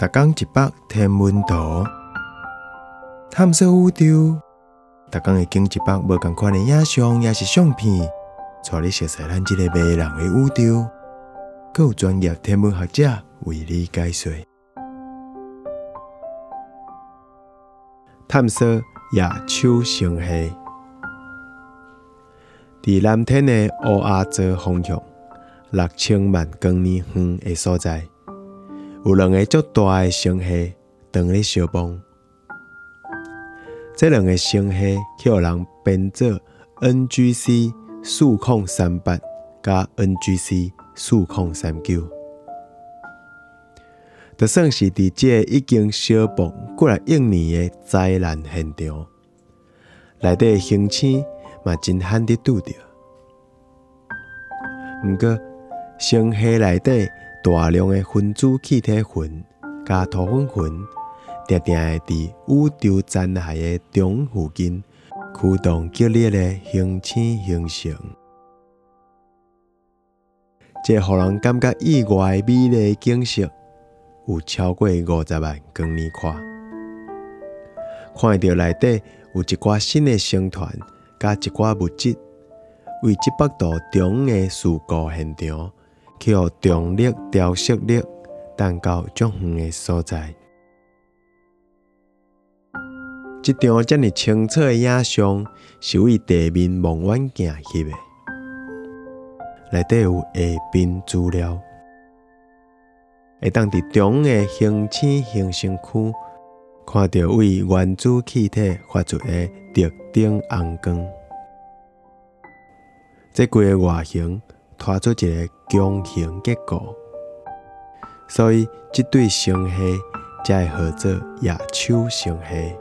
逐工一百天文图，探索宇宙。逐工会经一百无共款的影像，也是相片，带你熟悉咱即个迷人的宇宙。更有专业天文学者为你解说。探索夜秋星系，伫蓝天的乌亚洲方向，六千万光年远的所在。有两个足大的星系在咧相碰，这两个星系叫人编做 NGC 数控三八加 NGC 数控三九，就算是伫这已经相碰过来亿年的灾难现场，内底星星嘛真罕得拄着。毋过星系内底。大量的分子气体云加土粉云，定定会伫宇宙残骸的中附近驱动激烈的星星形成，这让人感觉意外美丽的景色，有超过五十万光年看。看到内底有一寡新的星团，加一寡物质，为即北度中的事故现场。去互重力调色力弹到足远的所在，这张遮尔清楚的影像是为地面望远镜翕的，内底有下边资料，会当伫中的星星恒星区看到为原子气体发出的特定红光，这几个外形。拖出一个强行结构，所以这对星系才会号做夜秋星系。